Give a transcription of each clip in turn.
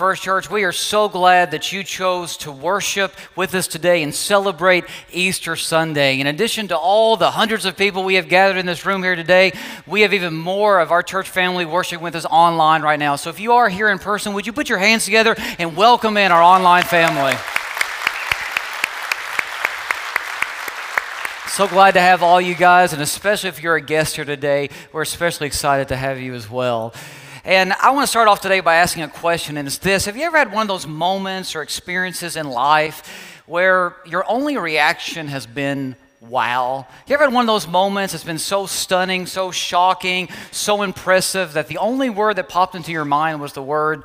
First Church. We are so glad that you chose to worship with us today and celebrate Easter Sunday. In addition to all the hundreds of people we have gathered in this room here today, we have even more of our church family worshiping with us online right now. So if you are here in person, would you put your hands together and welcome in our online family? So glad to have all you guys, and especially if you're a guest here today, we're especially excited to have you as well. And I want to start off today by asking a question, and it's this Have you ever had one of those moments or experiences in life where your only reaction has been wow? You ever had one of those moments that's been so stunning, so shocking, so impressive that the only word that popped into your mind was the word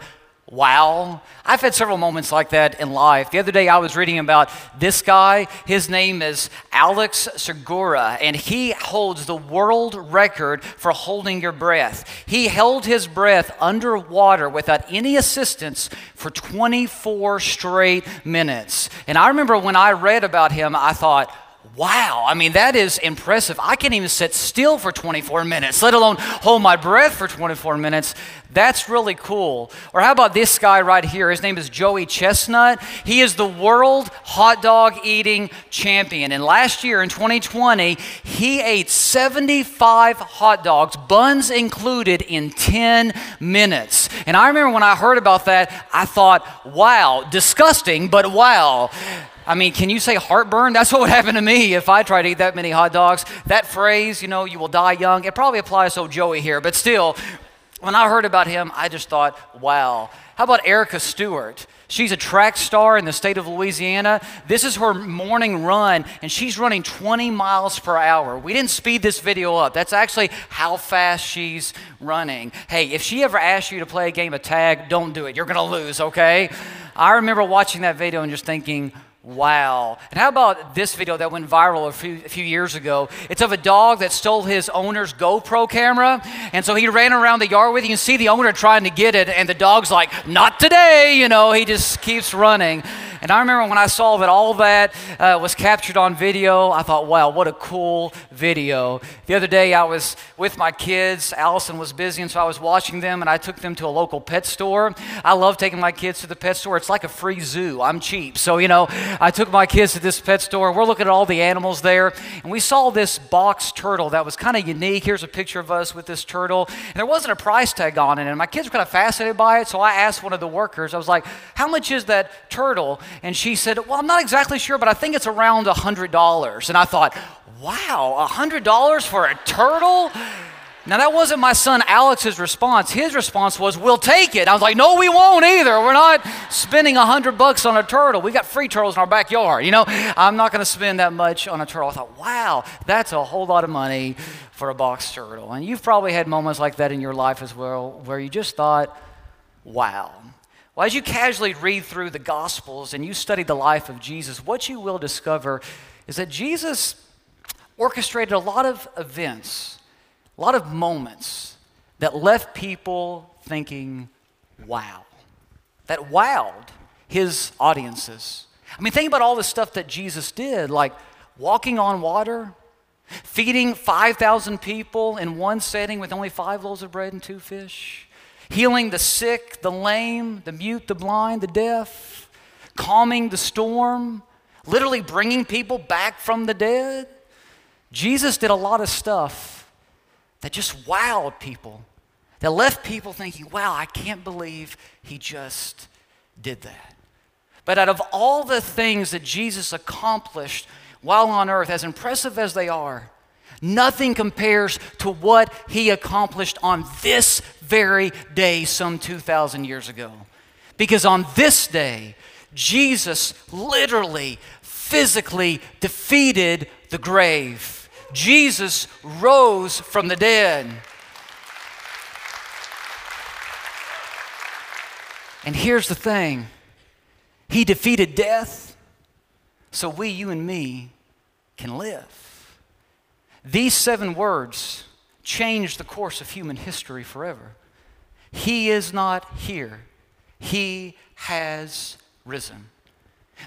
wow. I've had several moments like that in life. The other day I was reading about this guy. His name is Alex Segura, and he holds the world record for holding your breath. He held his breath underwater without any assistance for 24 straight minutes. And I remember when I read about him, I thought, Wow, I mean, that is impressive. I can't even sit still for 24 minutes, let alone hold my breath for 24 minutes. That's really cool. Or how about this guy right here? His name is Joey Chestnut. He is the world hot dog eating champion. And last year in 2020, he ate 75 hot dogs, buns included, in 10 minutes. And I remember when I heard about that, I thought, wow, disgusting, but wow. I mean, can you say heartburn? That's what would happen to me if I tried to eat that many hot dogs. That phrase, you know, you will die young, it probably applies to Joey here, but still, when I heard about him, I just thought, wow. How about Erica Stewart? She's a track star in the state of Louisiana. This is her morning run, and she's running 20 miles per hour. We didn't speed this video up. That's actually how fast she's running. Hey, if she ever asks you to play a game of tag, don't do it. You're going to lose, okay? I remember watching that video and just thinking, Wow. And how about this video that went viral a few, a few, years ago? It's of a dog that stole his owner's GoPro camera. And so he ran around the yard with it. You can see the owner trying to get it, and the dog's like, not today. You know, he just keeps running. And I remember when I saw that all that uh, was captured on video, I thought, wow, what a cool video. The other day I was with my kids. Allison was busy, and so I was watching them, and I took them to a local pet store. I love taking my kids to the pet store. It's like a free zoo. I'm cheap. So, you know, I took my kids to this pet store. We're looking at all the animals there, and we saw this box turtle that was kind of unique. Here's a picture of us with this turtle, and there wasn't a price tag on it. And my kids were kind of fascinated by it, so I asked one of the workers, I was like, how much is that turtle? And she said, Well, I'm not exactly sure, but I think it's around $100. And I thought, Wow, $100 for a turtle? Now, that wasn't my son Alex's response. His response was, We'll take it. I was like, No, we won't either. We're not spending a hundred bucks on a turtle. We got free turtles in our backyard. You know, I'm not going to spend that much on a turtle. I thought, Wow, that's a whole lot of money for a box turtle. And you've probably had moments like that in your life as well, where you just thought, Wow. Well, as you casually read through the Gospels and you study the life of Jesus, what you will discover is that Jesus orchestrated a lot of events, a lot of moments that left people thinking, wow, that wowed his audiences. I mean, think about all the stuff that Jesus did, like walking on water, feeding 5,000 people in one setting with only five loaves of bread and two fish healing the sick, the lame, the mute, the blind, the deaf, calming the storm, literally bringing people back from the dead. Jesus did a lot of stuff that just wowed people, that left people thinking, wow, I can't believe he just did that. But out of all the things that Jesus accomplished while on earth, as impressive as they are, Nothing compares to what he accomplished on this very day, some 2,000 years ago. Because on this day, Jesus literally, physically defeated the grave. Jesus rose from the dead. And here's the thing He defeated death so we, you and me, can live. These seven words changed the course of human history forever. He is not here, He has risen.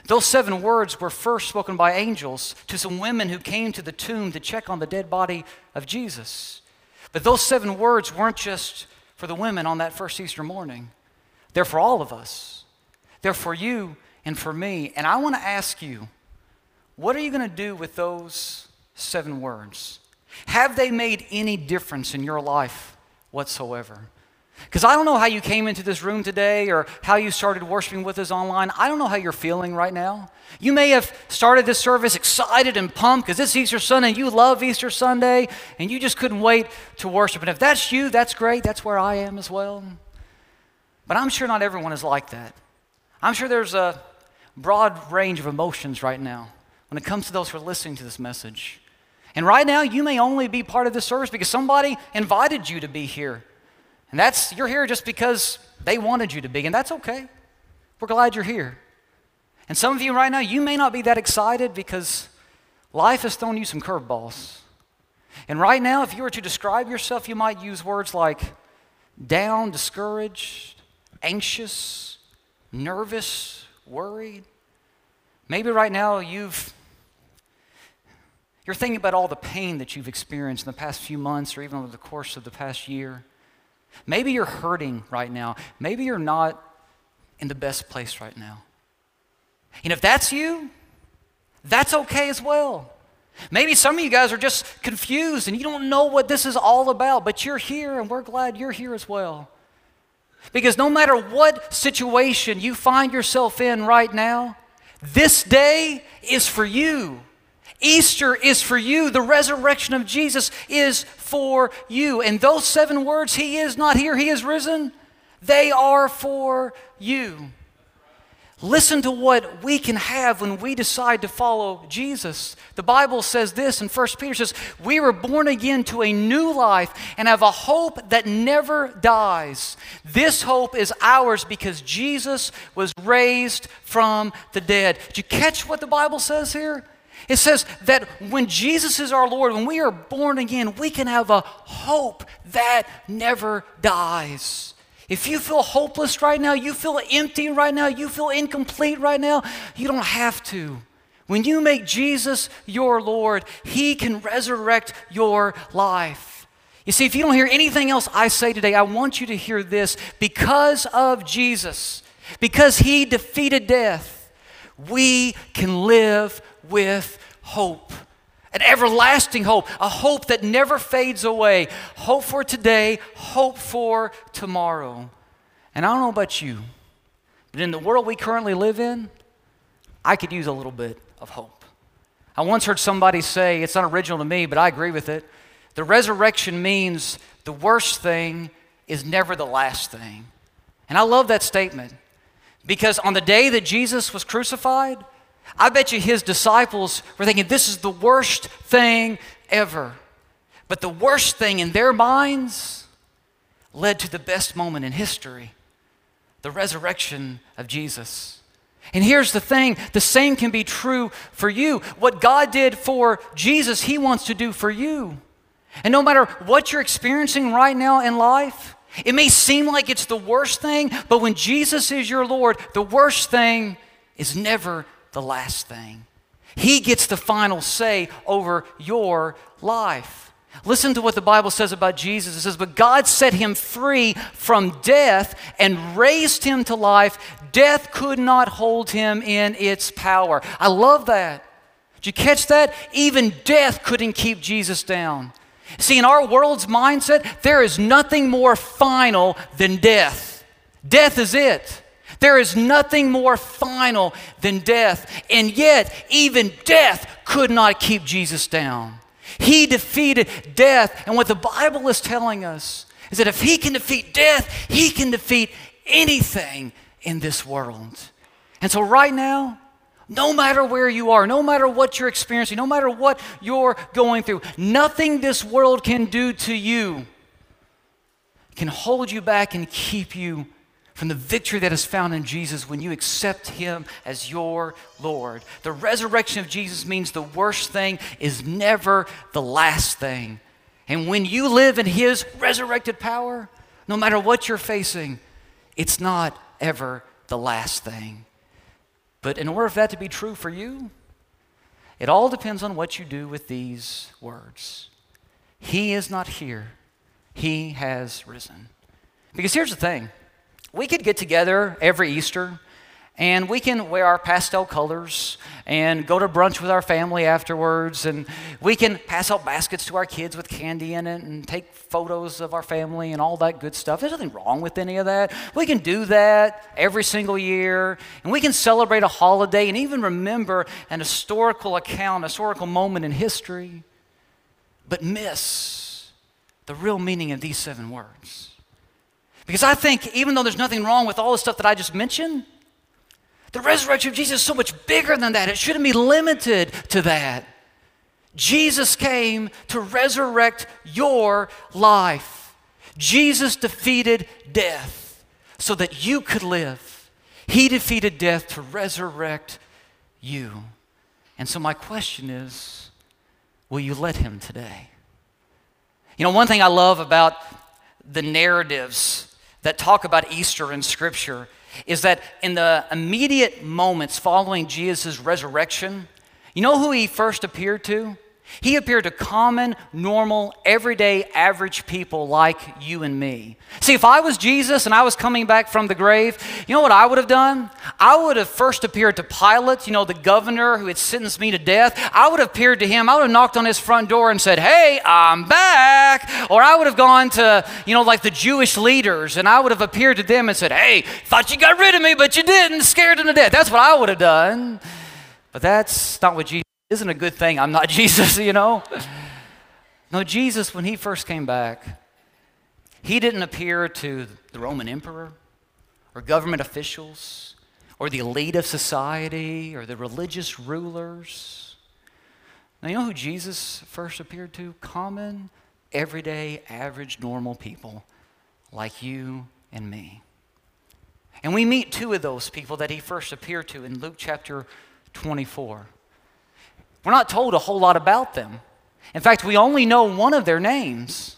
Those seven words were first spoken by angels to some women who came to the tomb to check on the dead body of Jesus. But those seven words weren't just for the women on that first Easter morning. They're for all of us. They're for you and for me. And I want to ask you, what are you going to do with those seven words? Have they made any difference in your life whatsoever? Because I don't know how you came into this room today or how you started worshiping with us online. I don't know how you're feeling right now. You may have started this service excited and pumped because it's Easter Sunday and you love Easter Sunday and you just couldn't wait to worship. And if that's you, that's great. That's where I am as well. But I'm sure not everyone is like that. I'm sure there's a broad range of emotions right now when it comes to those who are listening to this message. And right now, you may only be part of this service because somebody invited you to be here. And that's, you're here just because they wanted you to be, and that's okay. We're glad you're here. And some of you right now, you may not be that excited because life has thrown you some curveballs. And right now, if you were to describe yourself, you might use words like down, discouraged, anxious, nervous, worried. Maybe right now you've you're thinking about all the pain that you've experienced in the past few months or even over the course of the past year. Maybe you're hurting right now. Maybe you're not in the best place right now. And if that's you, that's okay as well. Maybe some of you guys are just confused and you don't know what this is all about, but you're here and we're glad you're here as well. Because no matter what situation you find yourself in right now, this day is for you. Easter is for you. The resurrection of Jesus is for you. And those seven words, He is not here, He is risen, they are for you. Listen to what we can have when we decide to follow Jesus. The Bible says this in 1 Peter says, We were born again to a new life and have a hope that never dies. This hope is ours because Jesus was raised from the dead. Did you catch what the Bible says here? It says that when Jesus is our Lord, when we are born again, we can have a hope that never dies. If you feel hopeless right now, you feel empty right now, you feel incomplete right now, you don't have to. When you make Jesus your Lord, He can resurrect your life. You see, if you don't hear anything else I say today, I want you to hear this. Because of Jesus, because He defeated death, we can live with hope. An everlasting hope, a hope that never fades away. Hope for today, hope for tomorrow. And I don't know about you, but in the world we currently live in, I could use a little bit of hope. I once heard somebody say, it's not original to me, but I agree with it. The resurrection means the worst thing is never the last thing. And I love that statement because on the day that Jesus was crucified, I bet you his disciples were thinking, this is the worst thing ever. But the worst thing in their minds led to the best moment in history the resurrection of Jesus. And here's the thing the same can be true for you. What God did for Jesus, He wants to do for you. And no matter what you're experiencing right now in life, it may seem like it's the worst thing, but when Jesus is your Lord, the worst thing is never the last thing. He gets the final say over your life. Listen to what the Bible says about Jesus. It says, But God set him free from death and raised him to life. Death could not hold him in its power. I love that. Did you catch that? Even death couldn't keep Jesus down. See, in our world's mindset, there is nothing more final than death. Death is it. There is nothing more final than death. And yet, even death could not keep Jesus down. He defeated death. And what the Bible is telling us is that if He can defeat death, He can defeat anything in this world. And so, right now, no matter where you are, no matter what you're experiencing, no matter what you're going through, nothing this world can do to you can hold you back and keep you from the victory that is found in Jesus when you accept Him as your Lord. The resurrection of Jesus means the worst thing is never the last thing. And when you live in His resurrected power, no matter what you're facing, it's not ever the last thing. But in order for that to be true for you, it all depends on what you do with these words. He is not here, He has risen. Because here's the thing we could get together every Easter and we can wear our pastel colors and go to brunch with our family afterwards and we can pass out baskets to our kids with candy in it and take photos of our family and all that good stuff. There's nothing wrong with any of that. We can do that every single year and we can celebrate a holiday and even remember an historical account historical moment in history but miss the real meaning of these seven words because i think even though there's nothing wrong with all the stuff that i just mentioned the resurrection of Jesus is so much bigger than that. It shouldn't be limited to that. Jesus came to resurrect your life. Jesus defeated death so that you could live. He defeated death to resurrect you. And so, my question is will you let him today? You know, one thing I love about the narratives that talk about Easter in Scripture is that in the immediate moments following Jesus' resurrection, you know who he first appeared to? He appeared to common, normal, everyday, average people like you and me. See, if I was Jesus and I was coming back from the grave, you know what I would have done? I would have first appeared to Pilate, you know, the governor who had sentenced me to death. I would have appeared to him. I would have knocked on his front door and said, Hey, I'm back. Or I would have gone to, you know, like the Jewish leaders and I would have appeared to them and said, Hey, thought you got rid of me, but you didn't. Scared them to death. That's what I would have done. But that's not what Jesus isn't a good thing. I'm not Jesus, you know? No, Jesus, when he first came back, he didn't appear to the Roman emperor or government officials or the elite of society or the religious rulers. Now, you know who Jesus first appeared to? Common, everyday, average, normal people like you and me. And we meet two of those people that he first appeared to in Luke chapter 24. We're not told a whole lot about them. In fact, we only know one of their names.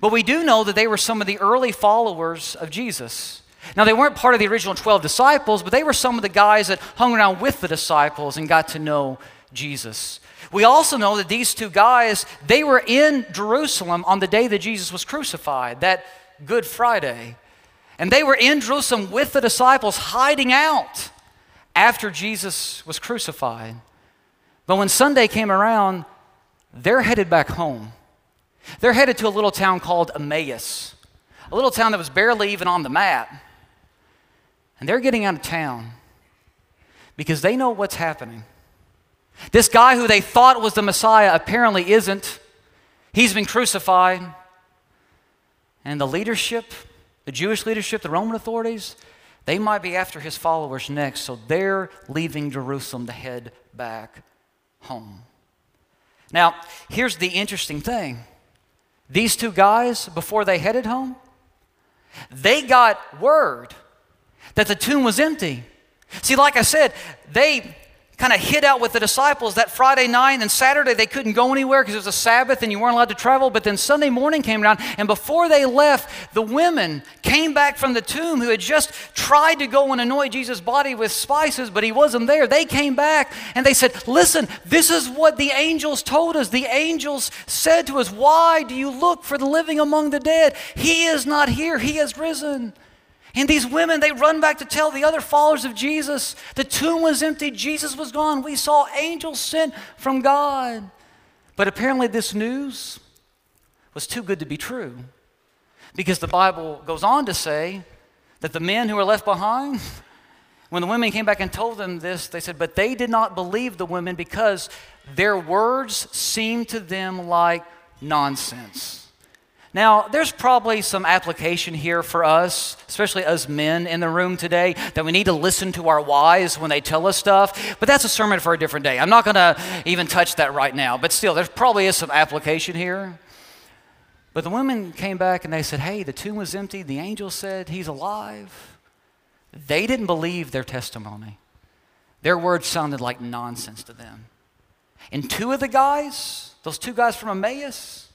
But we do know that they were some of the early followers of Jesus. Now, they weren't part of the original 12 disciples, but they were some of the guys that hung around with the disciples and got to know Jesus. We also know that these two guys, they were in Jerusalem on the day that Jesus was crucified, that Good Friday. And they were in Jerusalem with the disciples, hiding out after Jesus was crucified. But when Sunday came around, they're headed back home. They're headed to a little town called Emmaus, a little town that was barely even on the map. And they're getting out of town because they know what's happening. This guy who they thought was the Messiah apparently isn't. He's been crucified. And the leadership, the Jewish leadership, the Roman authorities, they might be after his followers next. So they're leaving Jerusalem to head back home. Now, here's the interesting thing these two guys, before they headed home, they got word that the tomb was empty. See, like I said, they kind of hid out with the disciples that Friday night and Saturday they couldn't go anywhere because it was a Sabbath and you weren't allowed to travel. But then Sunday morning came around, and before they left, the women came back from the tomb who had just tried to go and anoint Jesus' body with spices, but he wasn't there. They came back and they said, Listen, this is what the angels told us. The angels said to us, Why do you look for the living among the dead? He is not here, he has risen. And these women, they run back to tell the other followers of Jesus the tomb was empty, Jesus was gone. We saw angels sent from God. But apparently, this news was too good to be true because the Bible goes on to say that the men who were left behind, when the women came back and told them this, they said, But they did not believe the women because their words seemed to them like nonsense. Now, there's probably some application here for us, especially us men in the room today, that we need to listen to our wives when they tell us stuff, but that's a sermon for a different day. I'm not going to even touch that right now, but still, there probably is some application here. But the women came back and they said, Hey, the tomb was empty. The angel said he's alive. They didn't believe their testimony. Their words sounded like nonsense to them. And two of the guys, those two guys from Emmaus,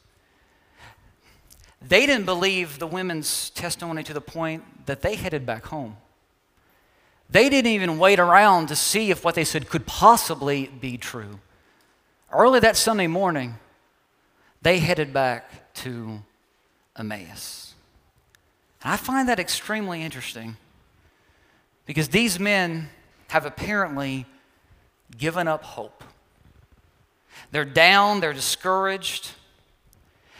they didn't believe the women's testimony to the point that they headed back home. They didn't even wait around to see if what they said could possibly be true. Early that Sunday morning, they headed back to Emmaus. And I find that extremely interesting because these men have apparently given up hope. They're down, they're discouraged.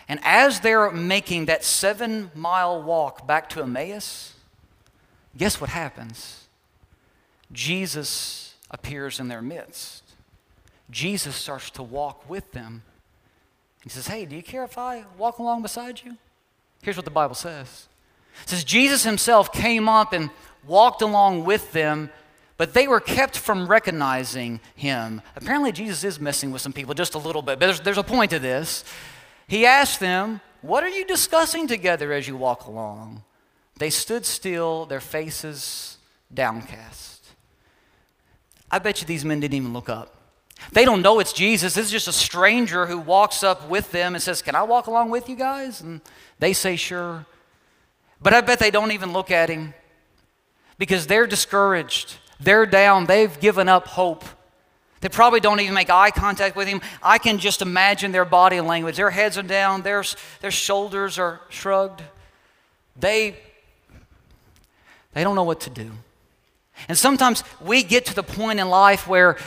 And as they're making that seven mile walk back to Emmaus, guess what happens? Jesus appears in their midst. Jesus starts to walk with them. He says, Hey, do you care if I walk along beside you? Here's what the Bible says it says, Jesus himself came up and walked along with them, but they were kept from recognizing him. Apparently, Jesus is messing with some people just a little bit, but there's, there's a point to this. He asked them, What are you discussing together as you walk along? They stood still, their faces downcast. I bet you these men didn't even look up. They don't know it's Jesus. This is just a stranger who walks up with them and says, Can I walk along with you guys? And they say, Sure. But I bet they don't even look at him because they're discouraged. They're down. They've given up hope. They probably don't even make eye contact with him. I can just imagine their body language. Their heads are down, their, their shoulders are shrugged. They, they don't know what to do. And sometimes we get to the point in life where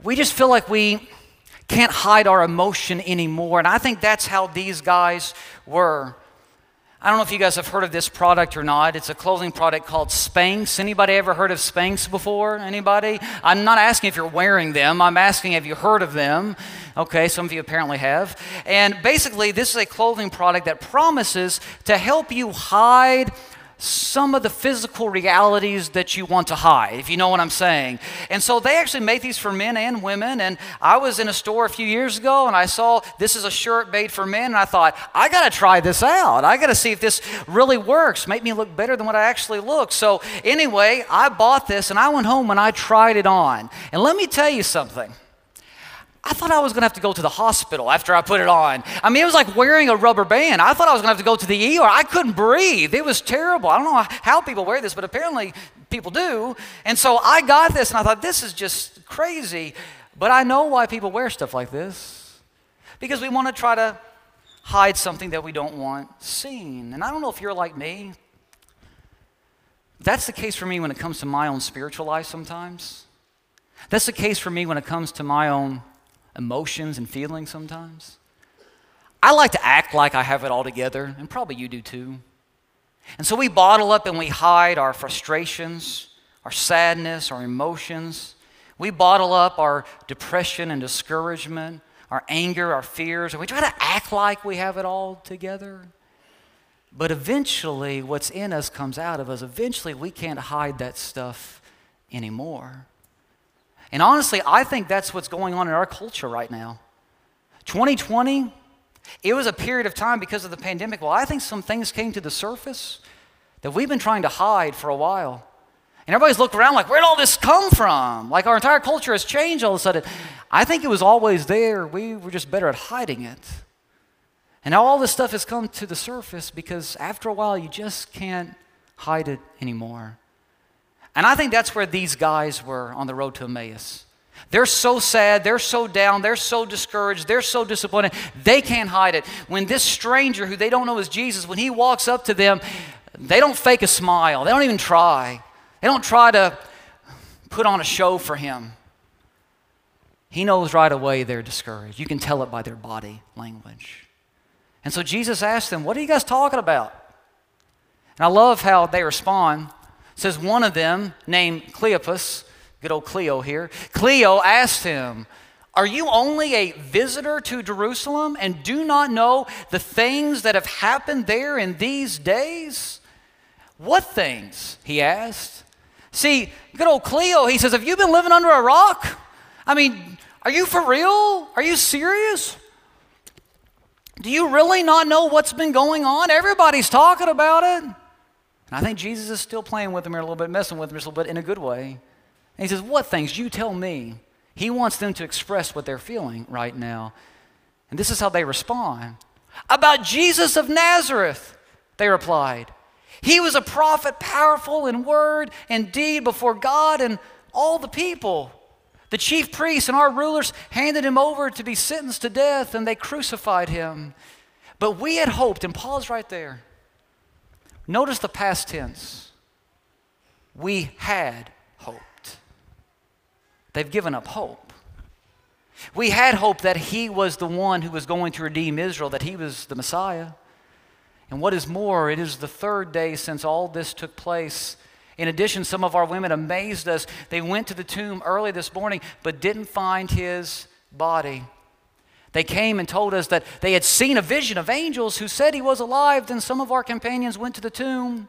we just feel like we can't hide our emotion anymore. And I think that's how these guys were. I don't know if you guys have heard of this product or not. It's a clothing product called Spanx. Anybody ever heard of Spanx before? Anybody? I'm not asking if you're wearing them. I'm asking have you heard of them? Okay, some of you apparently have. And basically, this is a clothing product that promises to help you hide some of the physical realities that you want to hide, if you know what I'm saying. And so they actually make these for men and women. And I was in a store a few years ago and I saw this is a shirt made for men. And I thought, I got to try this out. I got to see if this really works, make me look better than what I actually look. So, anyway, I bought this and I went home and I tried it on. And let me tell you something. I thought I was going to have to go to the hospital after I put it on. I mean, it was like wearing a rubber band. I thought I was going to have to go to the ER. I couldn't breathe. It was terrible. I don't know how people wear this, but apparently people do. And so I got this and I thought, this is just crazy. But I know why people wear stuff like this because we want to try to hide something that we don't want seen. And I don't know if you're like me. That's the case for me when it comes to my own spiritual life sometimes. That's the case for me when it comes to my own emotions and feelings sometimes. I like to act like I have it all together, and probably you do too. And so we bottle up and we hide our frustrations, our sadness, our emotions. We bottle up our depression and discouragement, our anger, our fears, and we try to act like we have it all together. But eventually, what's in us comes out of us. Eventually, we can't hide that stuff anymore. And honestly, I think that's what's going on in our culture right now. 2020, it was a period of time because of the pandemic. Well, I think some things came to the surface that we've been trying to hide for a while. And everybody's looked around like, where'd all this come from? Like our entire culture has changed all of a sudden. I think it was always there. We were just better at hiding it. And now all this stuff has come to the surface because after a while, you just can't hide it anymore. And I think that's where these guys were on the road to Emmaus. They're so sad, they're so down, they're so discouraged, they're so disappointed, they can't hide it. When this stranger who they don't know is Jesus, when he walks up to them, they don't fake a smile, they don't even try. They don't try to put on a show for him. He knows right away they're discouraged. You can tell it by their body language. And so Jesus asked them, What are you guys talking about? And I love how they respond says one of them, named Cleopas, good old Cleo here, Cleo asked him, Are you only a visitor to Jerusalem and do not know the things that have happened there in these days? What things? He asked. See, good old Cleo, he says, Have you been living under a rock? I mean, are you for real? Are you serious? Do you really not know what's been going on? Everybody's talking about it. And I think Jesus is still playing with them here a little bit, messing with them just a little bit in a good way. And he says, What things? You tell me. He wants them to express what they're feeling right now. And this is how they respond. About Jesus of Nazareth, they replied. He was a prophet, powerful in word and deed before God and all the people. The chief priests and our rulers handed him over to be sentenced to death, and they crucified him. But we had hoped, and pause right there. Notice the past tense. We had hoped. They've given up hope. We had hope that he was the one who was going to redeem Israel, that he was the Messiah. And what is more, it is the third day since all this took place. In addition, some of our women amazed us. They went to the tomb early this morning but didn't find his body. They came and told us that they had seen a vision of angels who said he was alive. Then some of our companions went to the tomb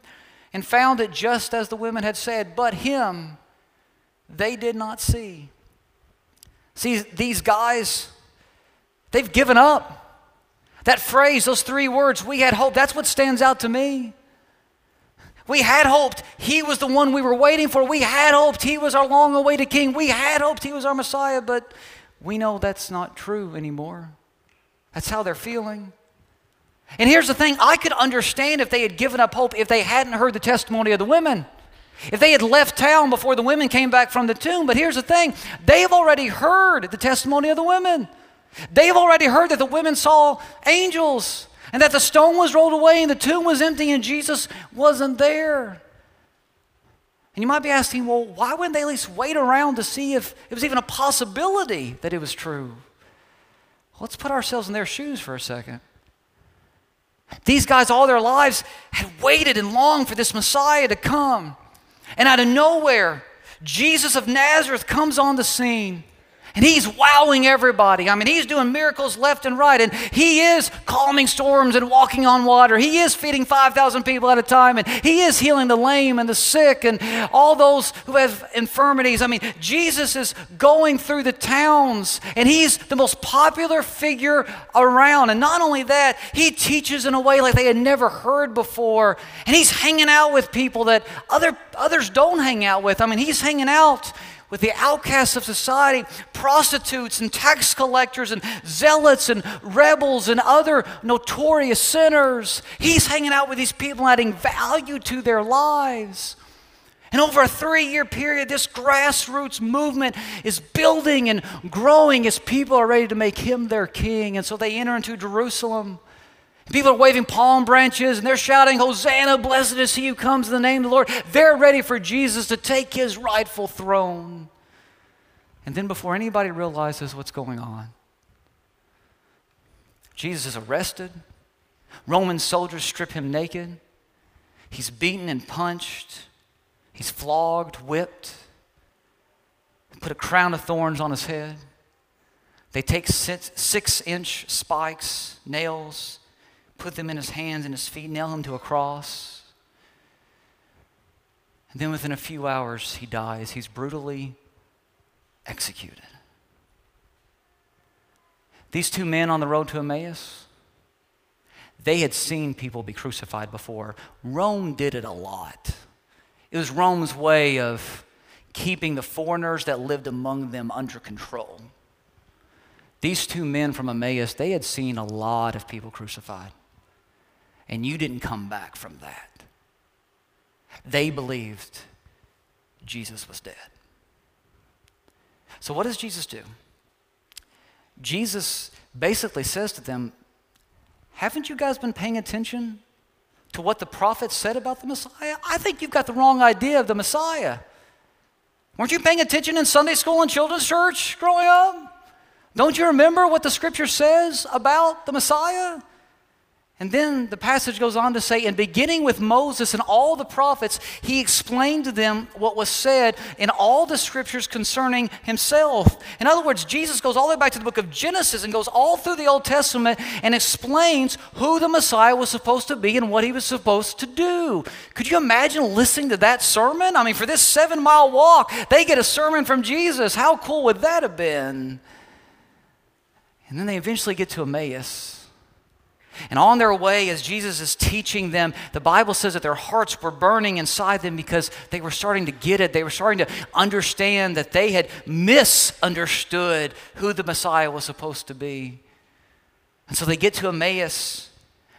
and found it just as the women had said, but him they did not see. See, these guys, they've given up. That phrase, those three words, we had hope, that's what stands out to me. We had hoped he was the one we were waiting for. We had hoped he was our long awaited king. We had hoped he was our Messiah, but we know that's not true anymore. That's how they're feeling. And here's the thing I could understand if they had given up hope if they hadn't heard the testimony of the women. If they had left town before the women came back from the tomb. But here's the thing they've already heard the testimony of the women. They've already heard that the women saw angels and that the stone was rolled away and the tomb was empty and Jesus wasn't there. And you might be asking, well, why wouldn't they at least wait around to see if it was even a possibility that it was true? Let's put ourselves in their shoes for a second. These guys, all their lives, had waited and longed for this Messiah to come. And out of nowhere, Jesus of Nazareth comes on the scene. And he's wowing everybody. I mean, he's doing miracles left and right. And he is calming storms and walking on water. He is feeding 5,000 people at a time. And he is healing the lame and the sick and all those who have infirmities. I mean, Jesus is going through the towns and he's the most popular figure around. And not only that, he teaches in a way like they had never heard before. And he's hanging out with people that other, others don't hang out with. I mean, he's hanging out with the outcasts of society, prostitutes and tax collectors and zealots and rebels and other notorious sinners. He's hanging out with these people, adding value to their lives. And over a three year period, this grassroots movement is building and growing as people are ready to make him their king. And so they enter into Jerusalem. People are waving palm branches and they're shouting, Hosanna, blessed is he who comes in the name of the Lord. They're ready for Jesus to take his rightful throne. And then, before anybody realizes what's going on, Jesus is arrested. Roman soldiers strip him naked. He's beaten and punched. He's flogged, whipped. put a crown of thorns on his head. They take six inch spikes, nails, put them in his hands and his feet, nail him to a cross. And then within a few hours, he dies. He's brutally executed. These two men on the road to Emmaus, they had seen people be crucified before. Rome did it a lot. It was Rome's way of keeping the foreigners that lived among them under control. These two men from Emmaus, they had seen a lot of people crucified and you didn't come back from that. They believed Jesus was dead. So, what does Jesus do? Jesus basically says to them, Haven't you guys been paying attention to what the prophets said about the Messiah? I think you've got the wrong idea of the Messiah. Weren't you paying attention in Sunday school and children's church growing up? Don't you remember what the scripture says about the Messiah? And then the passage goes on to say, in beginning with Moses and all the prophets, he explained to them what was said in all the scriptures concerning himself. In other words, Jesus goes all the way back to the book of Genesis and goes all through the Old Testament and explains who the Messiah was supposed to be and what he was supposed to do. Could you imagine listening to that sermon? I mean, for this seven mile walk, they get a sermon from Jesus. How cool would that have been? And then they eventually get to Emmaus. And on their way, as Jesus is teaching them, the Bible says that their hearts were burning inside them because they were starting to get it. They were starting to understand that they had misunderstood who the Messiah was supposed to be. And so they get to Emmaus.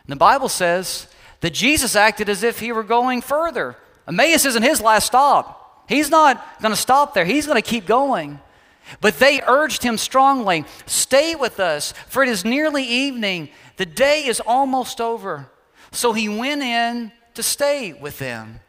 And the Bible says that Jesus acted as if he were going further. Emmaus isn't his last stop. He's not going to stop there, he's going to keep going. But they urged him strongly, Stay with us, for it is nearly evening the day is almost over. So he went in to stay with them.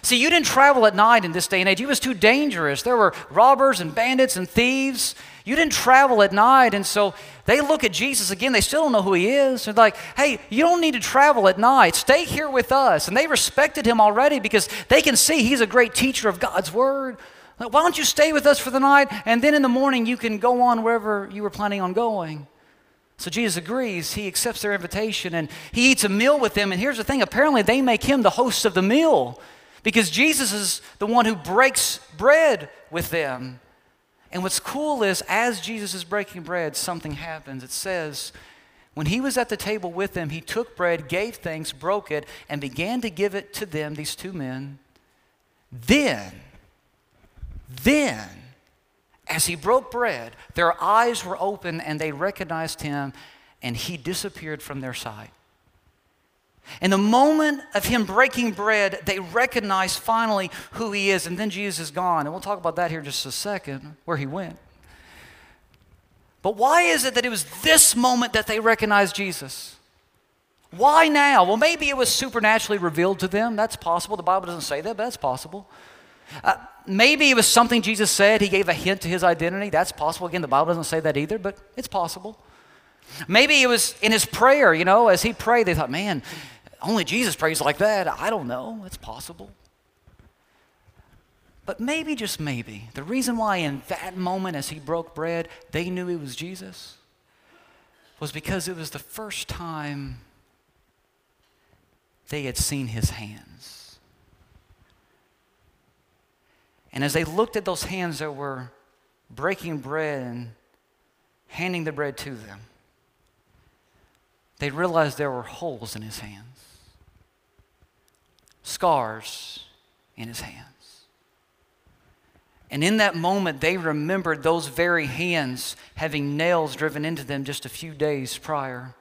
See, you didn't travel at night in this day and age. It was too dangerous. There were robbers and bandits and thieves. You didn't travel at night. And so they look at Jesus again. They still don't know who he is. They're like, hey, you don't need to travel at night. Stay here with us. And they respected him already because they can see he's a great teacher of God's word. Like, why don't you stay with us for the night? And then in the morning, you can go on wherever you were planning on going. So Jesus agrees. He accepts their invitation and he eats a meal with them. And here's the thing apparently, they make him the host of the meal because Jesus is the one who breaks bread with them. And what's cool is, as Jesus is breaking bread, something happens. It says, when he was at the table with them, he took bread, gave thanks, broke it, and began to give it to them, these two men. Then, then, as he broke bread, their eyes were open and they recognized him, and he disappeared from their sight. In the moment of him breaking bread, they recognize finally who he is, and then Jesus is gone. And we'll talk about that here in just a second, where he went. But why is it that it was this moment that they recognized Jesus? Why now? Well, maybe it was supernaturally revealed to them. That's possible. The Bible doesn't say that, but that's possible. Uh, maybe it was something Jesus said. He gave a hint to his identity. That's possible. Again, the Bible doesn't say that either, but it's possible. Maybe it was in his prayer, you know, as he prayed, they thought, man, only Jesus prays like that. I don't know. It's possible. But maybe, just maybe, the reason why in that moment as he broke bread, they knew he was Jesus was because it was the first time they had seen his hands. And as they looked at those hands that were breaking bread and handing the bread to them, they realized there were holes in his hands scars in his hands. And in that moment, they remembered those very hands having nails driven into them just a few days prior.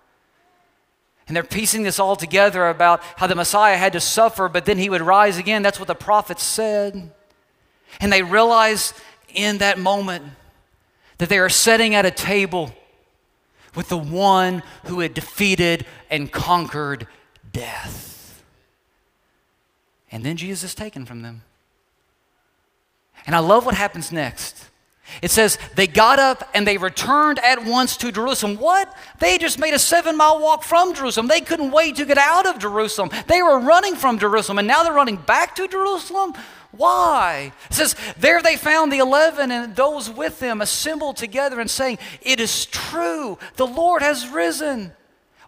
And they're piecing this all together about how the Messiah had to suffer, but then he would rise again. That's what the prophets said. And they realize in that moment that they are sitting at a table with the one who had defeated and conquered death. And then Jesus is taken from them. And I love what happens next. It says, they got up and they returned at once to Jerusalem. What? They just made a seven mile walk from Jerusalem. They couldn't wait to get out of Jerusalem. They were running from Jerusalem and now they're running back to Jerusalem? Why? It says, There they found the eleven and those with them assembled together and saying, It is true, the Lord has risen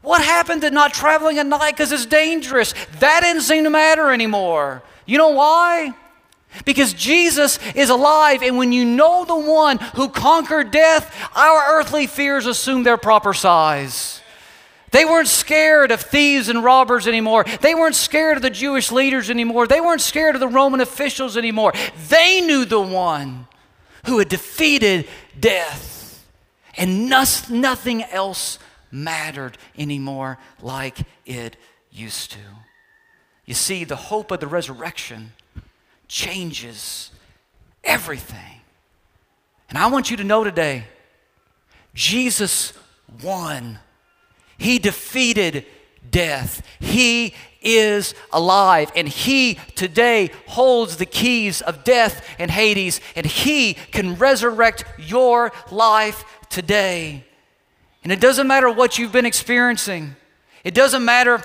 what happened to not traveling at night because it's dangerous? That didn't seem to matter anymore. You know why? Because Jesus is alive, and when you know the one who conquered death, our earthly fears assume their proper size. They weren't scared of thieves and robbers anymore. They weren't scared of the Jewish leaders anymore. They weren't scared of the Roman officials anymore. They knew the one who had defeated death, and nothing else mattered anymore like it used to. You see, the hope of the resurrection changes everything. And I want you to know today Jesus won, He defeated death. He is alive, and He today holds the keys of death and Hades, and He can resurrect your life today. And it doesn't matter what you've been experiencing, it doesn't matter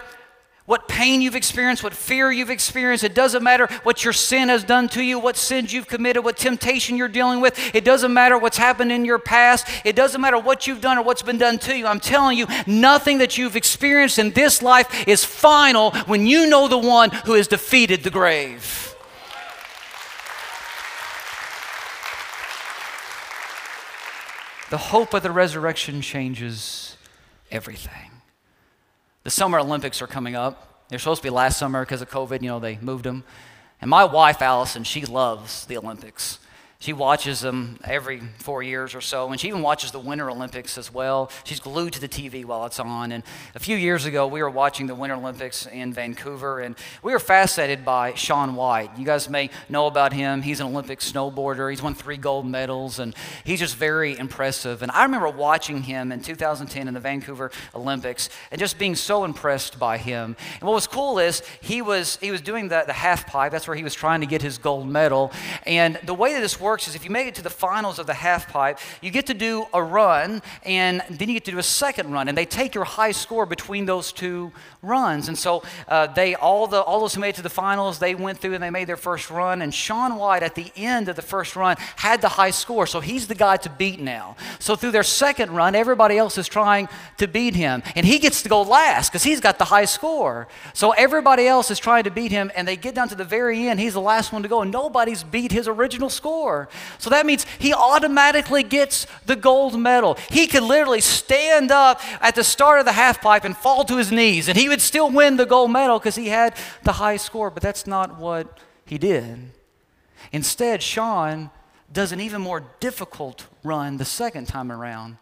what pain you've experienced, what fear you've experienced. It doesn't matter what your sin has done to you, what sins you've committed, what temptation you're dealing with. It doesn't matter what's happened in your past. It doesn't matter what you've done or what's been done to you. I'm telling you, nothing that you've experienced in this life is final when you know the one who has defeated the grave. The hope of the resurrection changes everything. The Summer Olympics are coming up. They're supposed to be last summer because of COVID, you know, they moved them. And my wife, Allison, she loves the Olympics. She watches them every four years or so, and she even watches the Winter Olympics as well. She's glued to the TV while it's on. And a few years ago, we were watching the Winter Olympics in Vancouver, and we were fascinated by Shaun White. You guys may know about him. He's an Olympic snowboarder. He's won three gold medals, and he's just very impressive. And I remember watching him in 2010 in the Vancouver Olympics and just being so impressed by him. And what was cool is he was he was doing the, the half pipe. That's where he was trying to get his gold medal. And the way that this works is if you make it to the finals of the half pipe, you get to do a run, and then you get to do a second run, and they take your high score between those two runs. And so uh, they all the all those who made it to the finals, they went through and they made their first run. And Shaun White at the end of the first run had the high score, so he's the guy to beat now. So through their second run, everybody else is trying to beat him, and he gets to go last because he's got the high score. So everybody else is trying to beat him, and they get down to the very end. He's the last one to go, and nobody's beat his original score. So that means he automatically gets the gold medal. He could literally stand up at the start of the half pipe and fall to his knees, and he would still win the gold medal because he had the high score. But that's not what he did. Instead, Shaun does an even more difficult run the second time around.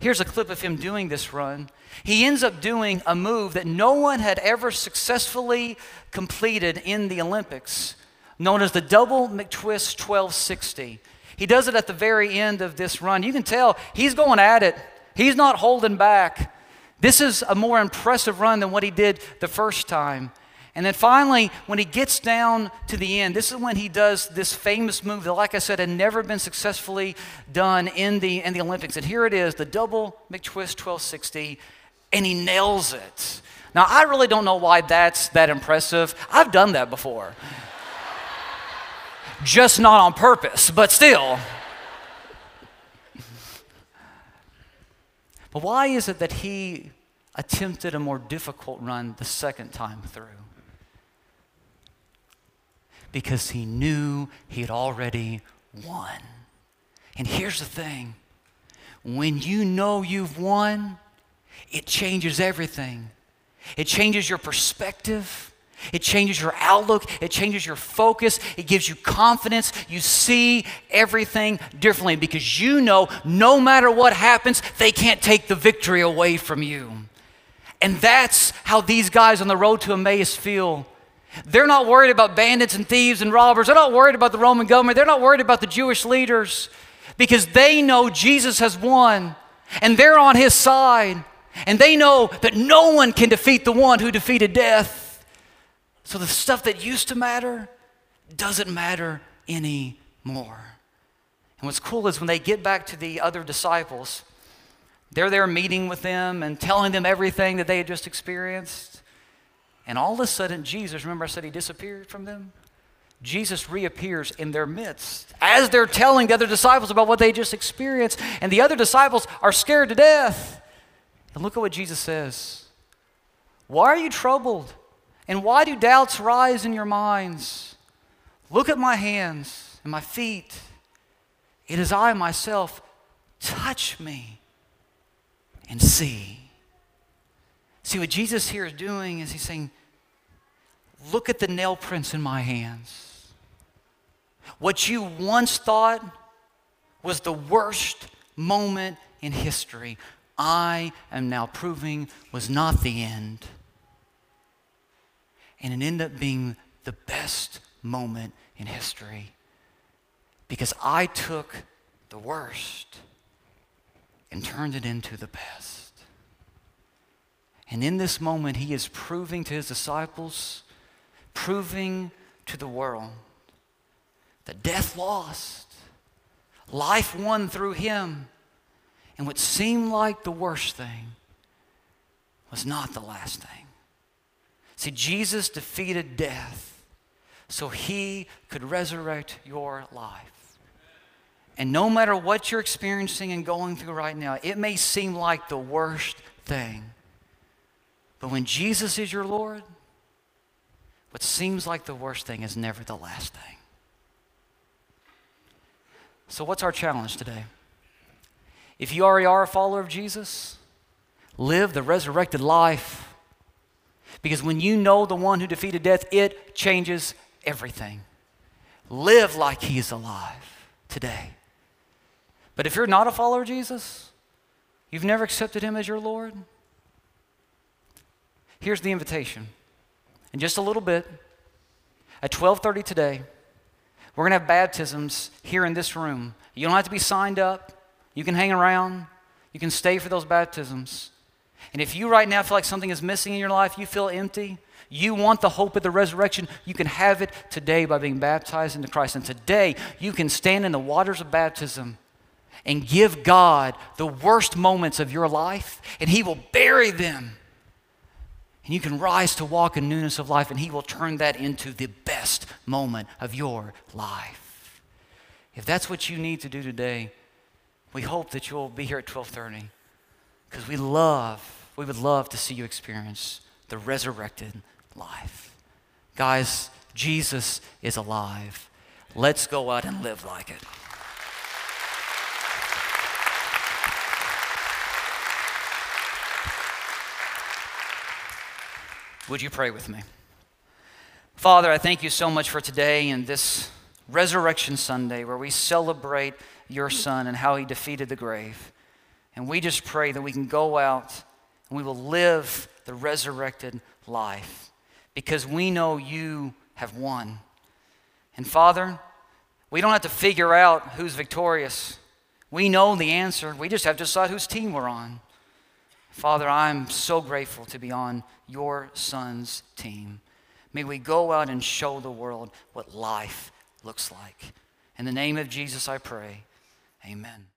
Here's a clip of him doing this run. He ends up doing a move that no one had ever successfully completed in the Olympics known as the double McTwist 1260. He does it at the very end of this run. You can tell he's going at it, he's not holding back. This is a more impressive run than what he did the first time. And then finally, when he gets down to the end, this is when he does this famous move that, like I said, had never been successfully done in the, in the Olympics. And here it is the double McTwist 1260, and he nails it. Now, I really don't know why that's that impressive. I've done that before just not on purpose, but still. But why is it that he attempted a more difficult run the second time through? Because he knew he had already won. And here's the thing when you know you've won, it changes everything. It changes your perspective. It changes your outlook, it changes your focus, it gives you confidence. You see everything differently because you know no matter what happens, they can't take the victory away from you. And that's how these guys on the road to Emmaus feel. They're not worried about bandits and thieves and robbers. They're not worried about the Roman government. They're not worried about the Jewish leaders because they know Jesus has won and they're on his side. And they know that no one can defeat the one who defeated death. So the stuff that used to matter doesn't matter anymore. And what's cool is when they get back to the other disciples, they're there meeting with them and telling them everything that they had just experienced. And all of a sudden, Jesus, remember I said he disappeared from them? Jesus reappears in their midst as they're telling the other disciples about what they just experienced. And the other disciples are scared to death. And look at what Jesus says Why are you troubled? And why do doubts rise in your minds? Look at my hands and my feet. It is I myself. Touch me and see. See, what Jesus here is doing is he's saying, Look at the nail prints in my hands. What you once thought was the worst moment in history, I am now proving was not the end and it ended up being the best moment in history because I took the worst and turned it into the best. And in this moment, he is proving to his disciples, proving to the world that death lost, life won through him, and what seemed like the worst thing was not the last thing. See, Jesus defeated death so he could resurrect your life. And no matter what you're experiencing and going through right now, it may seem like the worst thing. But when Jesus is your Lord, what seems like the worst thing is never the last thing. So, what's our challenge today? If you already are a follower of Jesus, live the resurrected life because when you know the one who defeated death, it changes everything. Live like he's alive. today. But if you're not a follower of Jesus, you've never accepted him as your Lord, here's the invitation. In just a little bit, at 12:30 today, we're going to have baptisms here in this room. You don't have to be signed up. You can hang around. You can stay for those baptisms. And if you right now feel like something is missing in your life, you feel empty, you want the hope of the resurrection, you can have it today by being baptized into Christ. And today, you can stand in the waters of baptism and give God the worst moments of your life, and He will bury them. And you can rise to walk in newness of life, and He will turn that into the best moment of your life. If that's what you need to do today, we hope that you'll be here at 1230 because we love, we would love to see you experience the resurrected life. Guys, Jesus is alive. Let's go out and live like it. Would you pray with me? Father, I thank you so much for today and this Resurrection Sunday where we celebrate your Son and how he defeated the grave. And we just pray that we can go out and we will live the resurrected life because we know you have won. And Father, we don't have to figure out who's victorious. We know the answer. We just have to decide whose team we're on. Father, I'm so grateful to be on your son's team. May we go out and show the world what life looks like. In the name of Jesus, I pray. Amen.